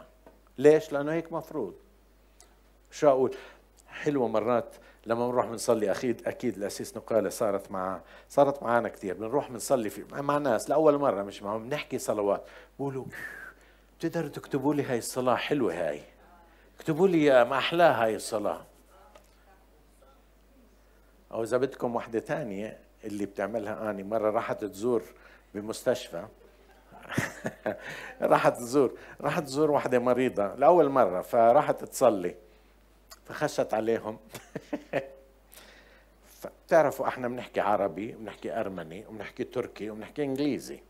Speaker 1: ليش؟ لأنه هيك مفروض. شو أقول؟ حلوة مرات لما بنروح بنصلي أكيد أكيد الأسيس نقالة صارت مع صارت معنا كثير بنروح بنصلي في مع ناس لأول مرة مش معهم بنحكي صلوات. بقولوا بتقدروا تكتبوا لي هاي الصلاة حلوة هاي؟ اكتبوا لي ما أحلاها هاي الصلاة. أو إذا بدكم وحدة ثانية اللي بتعملها. اني مرة راحت تزور بمستشفى. راحت تزور. راحت تزور واحدة مريضة لأول مرة فراحت تصلي. فخشت عليهم. بتعرفوا إحنا بنحكي عربي وبنحكي أرمني وبنحكي تركي وبنحكي إنجليزي.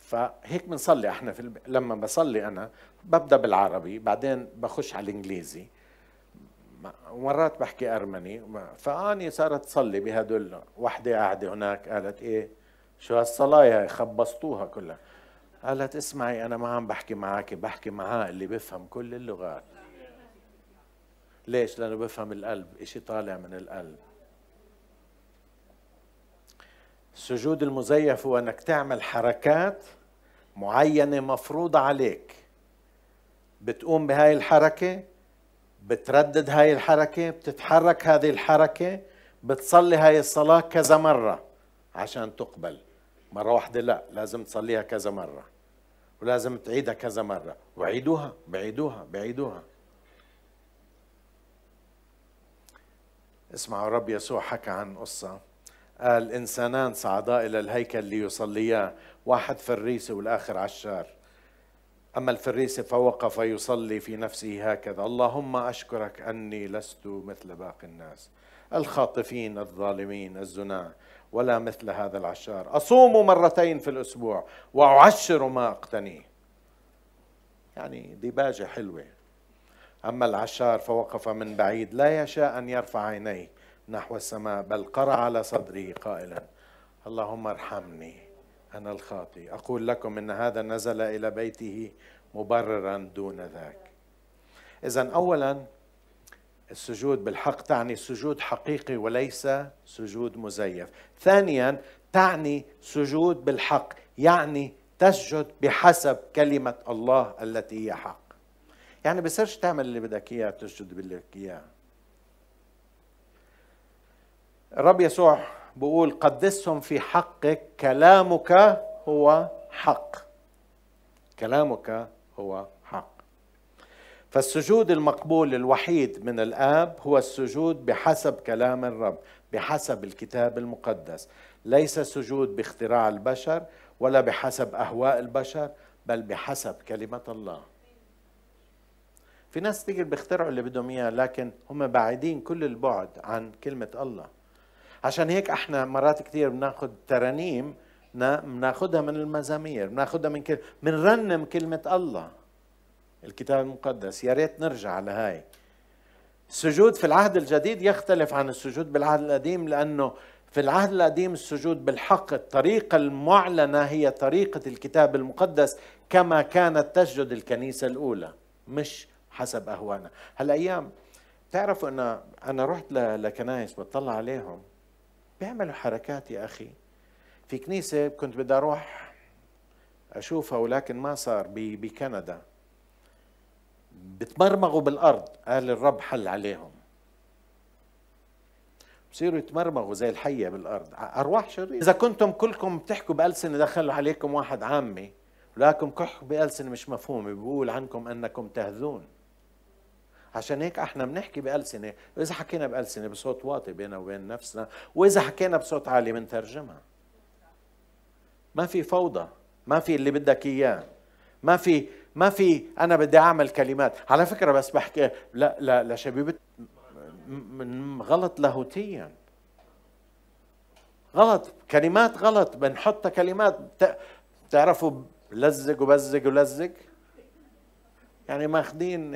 Speaker 1: فهيك بنصلي إحنا في الب... لما بصلي أنا ببدأ بالعربي بعدين بخش على الإنجليزي. مرات بحكي أرمني فأني صارت تصلي بهدول وحدة قاعدة هناك قالت إيه شو هالصلاة خبصتوها كلها. قالت اسمعي أنا ما عم بحكي معك بحكي معاه اللي بفهم كل اللغات. ليش؟ لأنه بفهم القلب إشي طالع من القلب. السجود المزيف هو إنك تعمل حركات معينة مفروضة عليك. بتقوم بهاي الحركة بتردد هاي الحركة بتتحرك هذه الحركة بتصلي هاي الصلاة كذا مرة عشان تقبل. مرة واحدة لا لازم تصليها كذا مرة ولازم تعيدها كذا مرة. وعيدوها بعيدوها بعيدوها. اسمعوا رب يسوع حكى عن قصة. قال إنسانان صعدا إلى الهيكل ليصليا واحد فريسي والآخر عشار. أما الفريسي فوقف يصلي في نفسه هكذا. اللهم أشكرك أني لست مثل باقي الناس الخاطفين الظالمين الزنا ولا مثل هذا العشار. أصوم مرتين في الأسبوع وأعشر ما أقتنيه. يعني ديباجة حلوة. أما العشار فوقف من بعيد لا يشاء أن يرفع عينيه نحو السماء بل قرأ على صدره قائلا اللهم ارحمني. أنا الخاطي أقول لكم إن هذا نزل إلى بيته مبررا دون ذاك. إذا أولا السجود بالحق تعني سجود حقيقي وليس سجود مزيف. ثانيا تعني سجود بالحق يعني تسجد بحسب كلمة الله التي هي حق. يعني بصيرش تعمل اللي بدك إياه تسجد باللي بدك إياه. الرب يسوع بيقول قدسهم في حقك كلامك هو حق. كلامك هو حق. فالسجود المقبول الوحيد من الآب هو السجود بحسب كلام الرب بحسب الكتاب المقدس. ليس سجود باختراع البشر ولا بحسب أهواء البشر بل بحسب كلمة الله. في ناس تيجي بيخترعوا اللي بدهم إياه لكن هم بعيدين كل البعد عن كلمة الله. عشان هيك إحنا مرات كثير بناخذ ترانيم بناخذها من المزامير بناخذها من كل... بنرنم كلمة الله. الكتاب المقدس. يا ريت نرجع على هاي السجود في العهد الجديد يختلف عن السجود بالعهد القديم لأنه في العهد القديم السجود بالحق الطريقة المعلنة هي طريقة الكتاب المقدس كما كانت تسجد الكنيسة الأولى مش حسب أهوانا. هالأيام تعرفوا أنا أنا رحت لكنايس بطلع عليهم. بيعملوا حركات يا أخي. في كنيسة كنت بدي أروح أشوفها ولكن ما صار بكندا. بتمرمغوا بالأرض. قال الرب حل عليهم. بصيروا يتمرمغوا زي الحية بالأرض. أرواح شريرة. إذا كنتم كلكم بتحكوا بألسنة دخل عليكم واحد عامي ولكن كحوا بألسنة مش مفهومه بيقول عنكم أنكم تهذون. عشان هيك إحنا بنحكي بألسنة وإذا حكينا بألسنة بصوت واطي بيننا وبين نفسنا وإذا حكينا بصوت عالي بنترجمها. ما في فوضى ما في اللي بدك إياه. ما في ما في أنا بدي أعمل كلمات. على فكرة بس بحكي لا لا لشبيبة غلط لاهوتيا. غلط كلمات غلط. بنحط كلمات. تعرفوا لزق وبزق ولزق؟ يعني ماخذين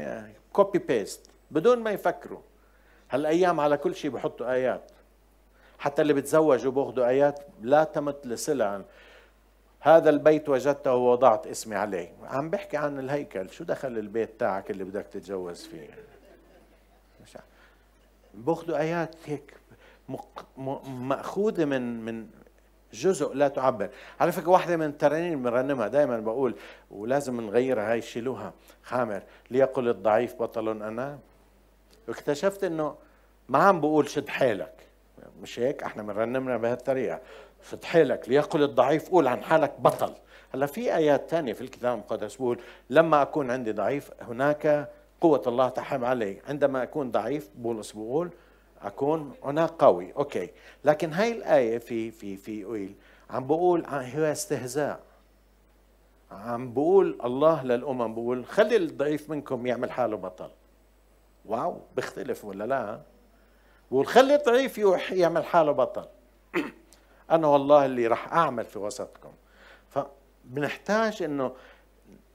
Speaker 1: copy paste بدون ما يفكروا. هالأيام على كل شيء بحطوا آيات. حتى اللي بتزوجوا بأخذوا آيات لا تمت لسلع هذا البيت وجدته ووضعت اسمي عليه. عم بحكي عن الهيكل. شو دخل البيت تاعك اللي بدك تتجوز فيه؟ مش آيات هيك مأخوذة من من جزء لا تعبر. على فكرة واحدة من الترانيم بنرنمها دائما بقول ولازم نغيرها هاي شيلوها. خامر ليقل الضعيف بطل أنا. واكتشفت إنه ما عم بقول شد حيلك. مش هيك؟ إحنا بنرنمنا بهالطريقة. شد حيلك ليقل الضعيف قول عن حالك بطل. هلأ في آيات ثانية في الكتاب المقدس بقول لما أكون عندي ضعيف هناك قوة الله تحل علي. عندما أكون ضعيف بولس بقول أكون هناك قوي. okay. لكن هاي الآية في في في يوئيل عم بقول هو استهزاء. عم بقول الله للأمم بقول خلي الضعيف منكم يعمل حاله بطل. wow بيختلف ولا لا؟ بقول خلي الضعيف يروح يعمل حاله بطل. أنا والله اللي راح أعمل في وسطكم. فبنحتاج إنه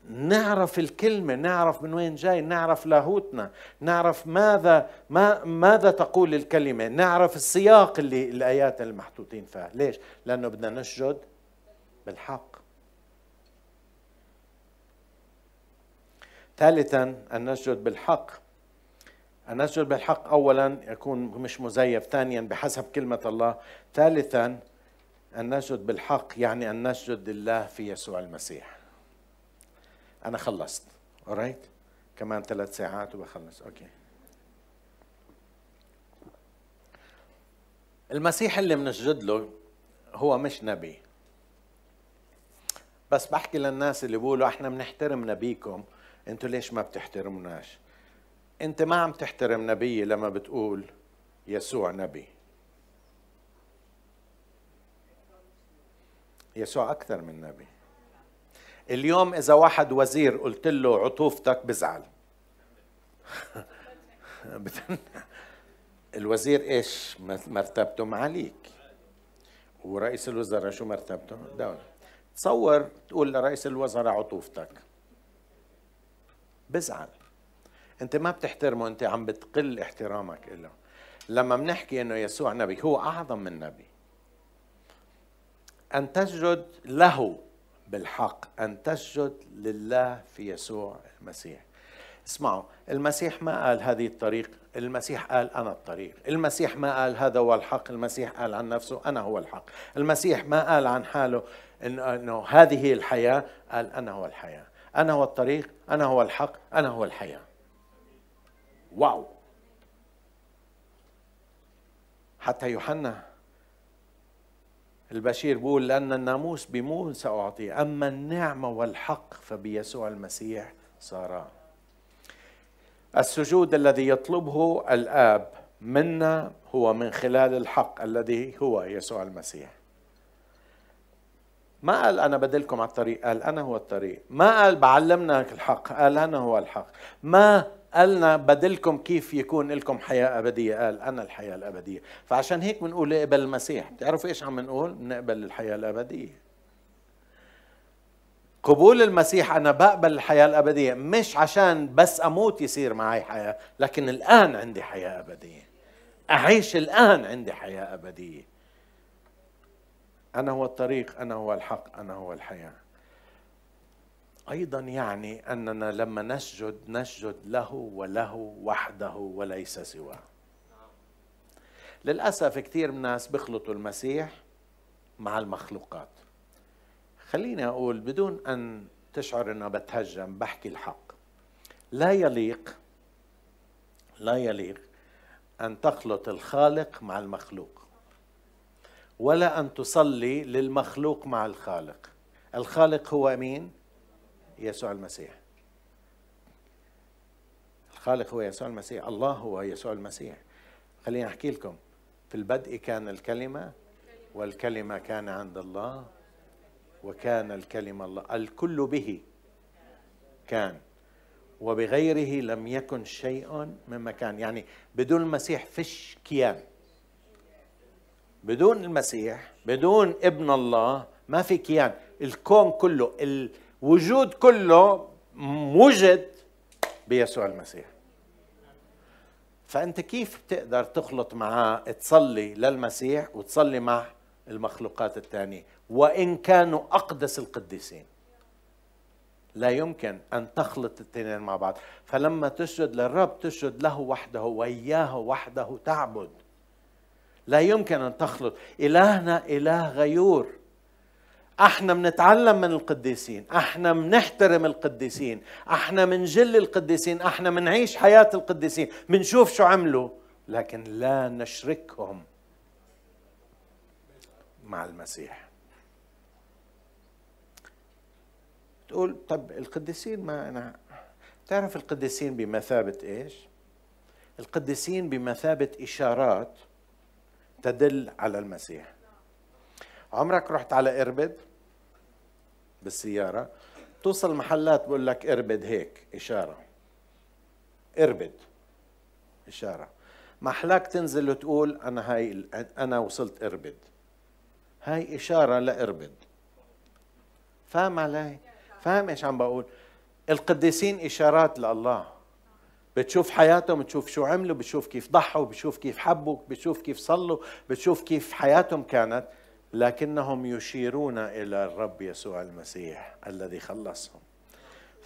Speaker 1: نعرف الكلمة نعرف من وين جاي نعرف لاهوتنا نعرف ماذا ما ماذا تقول الكلمة نعرف السياق اللي الآيات المحطوطين فيها. ليش؟ لأنه بدنا نسجد بالحق. ثالثا أن نسجد بالحق. أن نسجد بالحق أولا يكون مش مزيف ثانيا بحسب كلمة الله. ثالثا أن نسجد بالحق يعني أن نسجد لله في يسوع المسيح. أنا خلصت. Alright كمان ثلاث ساعات وبخلص. أوكي المسيح اللي بنسجد له هو مش نبي. بس بحكي للناس اللي بيقولوا إحنا بنحترم نبيكم. أنتوا ليش ما بتحترموناش؟ انت ما عم تحترم نبي لما بتقول يسوع نبي. يسوع أكثر من نبي. اليوم إذا واحد وزير قلت له عطوفتك بزعل. الوزير إيش؟ مرتبته معاليك. ورئيس الوزراء شو مرتبته؟ دولة. تصور تقول لرئيس الوزراء عطوفتك. بزعل. أنت ما بتحترمه أنت عم بتقل احترامك له لما بنحكي إنه يسوع نبي هو أعظم من نبي. أن تسجد له بالحق أن تسجد لله في يسوع المسيح. اسمعوا المسيح ما قال هذه الطريق المسيح قال أنا الطريق. المسيح ما قال هذا هو الحق المسيح قال عن نفسه أنا هو الحق. المسيح ما قال عن حاله إنه هذه هي الحياة قال أنا هو الحياة. أنا هو الطريق أنا هو الحق أنا هو الحياة. واو! حتى يوحنا البشير بيقول لأن الناموس بموسى أعطي أما النعمة والحق فبيسوع المسيح صارا. السجود الذي يطلبه الآب منا هو من خلال الحق الذي هو يسوع المسيح. ما قال أنا بدلكم على الطريق؟ قال أنا هو الطريق. ما قال بعلمنا الحق؟ قال أنا هو الحق. ما قالنا بدلكم كيف يكون لكم حياة أبدية قال أنا الحياة الأبدية. فعشان هيك بنقول اقبل المسيح. بتعرفوا إيش عم نقول؟ بنقبل الحياة الأبدية. قبول المسيح أنا بقبل الحياة الأبدية مش عشان بس أموت يصير معي حياة لكن الآن عندي حياة أبدية. أعيش الآن عندي حياة أبدية. أنا هو الطريق أنا هو الحق أنا هو الحياة. أيضا يعني أننا لما نسجد نسجد له وله وحده وليس سواه. للأسف كثير من الناس بيخلطوا المسيح مع المخلوقات. خليني أقول بدون أن تشعر إنه بتهجم بحكي الحق. لا يليق لا يليق أن تخلط الخالق مع المخلوق ولا أن تصلي للمخلوق مع الخالق. الخالق هو مين؟ يسوع المسيح. الخالق هو يسوع المسيح الله هو يسوع المسيح. خليني أحكي لكم في البدء كان الكلمة والكلمة كان عند الله وكان الكلمة الله. الكل به كان وبغيره لم يكن شيء مما كان. يعني بدون المسيح فيش كيان. بدون المسيح بدون ابن الله ما في كيان. الكون كله وجود كله وجد بيسوع المسيح. فأنت كيف بتقدر تخلط معاه تصلي للمسيح وتصلي مع المخلوقات الثانية وإن كانوا أقدس القديسين. لا يمكن أن تخلط الاثنين مع بعض. فلما تسجد للرب تسجد له وحده وإياه وحده تعبد. لا يمكن أن تخلط. إلهنا إله غيور. إحنا بنتعلم من القديسين إحنا بنحترم القديسين إحنا بنجل القديسين إحنا بنعيش حياة القديسين بنشوف شو عملوا لكن لا نشركهم مع المسيح. تقول طب القديسين ما أنا تعرف القديسين بمثابة إيش؟ القديسين بمثابة إشارات تدل على المسيح. عمرك رحت على إربد؟ بالسيارة توصل محلات بقول لك إربد هيك إشارة. إربد إشارة. محلاك تنزل وتقول أنا هاي أنا وصلت إربد. هاي إشارة لإربد. فاهم علي؟ فاهم إيش عم بقول؟ القديسين إشارات لله. بتشوف حياتهم بتشوف شو عملوا بتشوف كيف ضحوا بتشوف كيف حبوا بتشوف كيف صلوا بتشوف كيف حياتهم كانت. لكنهم يشيرون إلى الرب يسوع المسيح الذي خلصهم.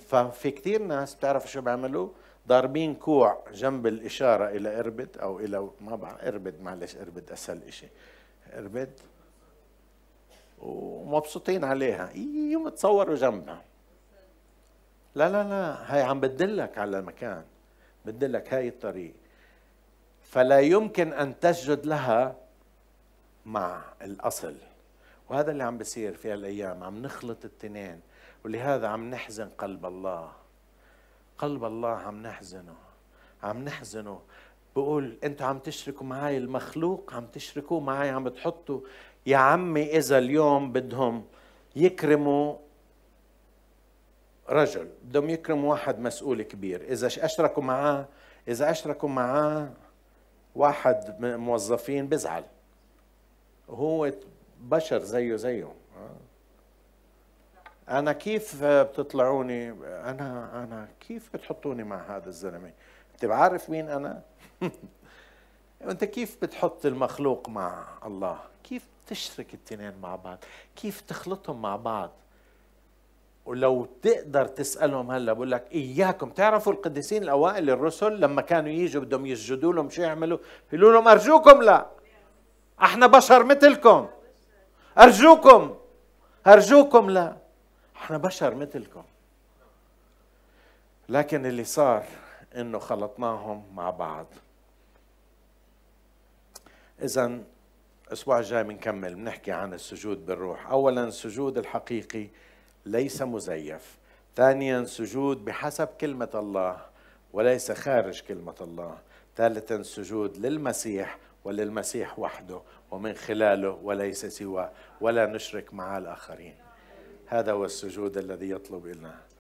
Speaker 1: ففي كثير ناس بتعرف شو بيعملوا؟ ضاربين كوع جنب الإشارة إلى إربد أو إلى ما بعرف إربد معلش إربد أسهل إشي. إربد؟ ومبسوطين عليها. يوم تصوروا جنبها. لا لا لا هاي عم بدلك على المكان. بدلك هاي الطريق. فلا يمكن أن تسجد لها مع الأصل. وهذا اللي عم بيصير في هالأيام عم نخلط التنين ولهذا عم نحزن قلب الله. قلب الله عم نحزنه عم نحزنه. بقول أنتوا عم تشركوا معي المخلوق؟ عم تشركوا معي عم بتحطوا؟ يا عمي إذا اليوم بدهم يكرموا رجل بدهم يكرموا واحد مسؤول كبير. إذا أشركوا معاه إذا أشركوا معاه واحد من الموظفين بزعل. هو بشر زيه زيه أنا كيف بتطلعوني؟ أنا أنا كيف بتحطوني مع هذا الزلمة؟ أنت بعرف مين أنا؟ أنت كيف بتحط المخلوق مع الله؟ كيف تشرك الاثنين مع بعض؟ كيف تخلطهم مع بعض؟ ولو تقدر تسألهم هلا بقول لك إياكم. تعرفوا القديسين الأوائل الرسل لما كانوا يجوا بدهم يسجدوا لهم شو يعملوا؟ يقولوا لهم أرجوكم لا. إحنا بشر مثلكم. أرجوكم. أرجوكم لا. إحنا بشر مثلكم. لكن اللي صار إنه خلطناهم مع بعض. اذا الأسبوع الجاي بنكمل بنحكي عن السجود بالروح. اولا السجود الحقيقي ليس مزيف. ثانيا سجود بحسب كلمة الله وليس خارج كلمة الله. ثالثا سجود للمسيح وللمسيح وحده ومن خلاله وليس سواه ولا نشرك مع الآخرين. هذا هو السجود الذي يطلب لنا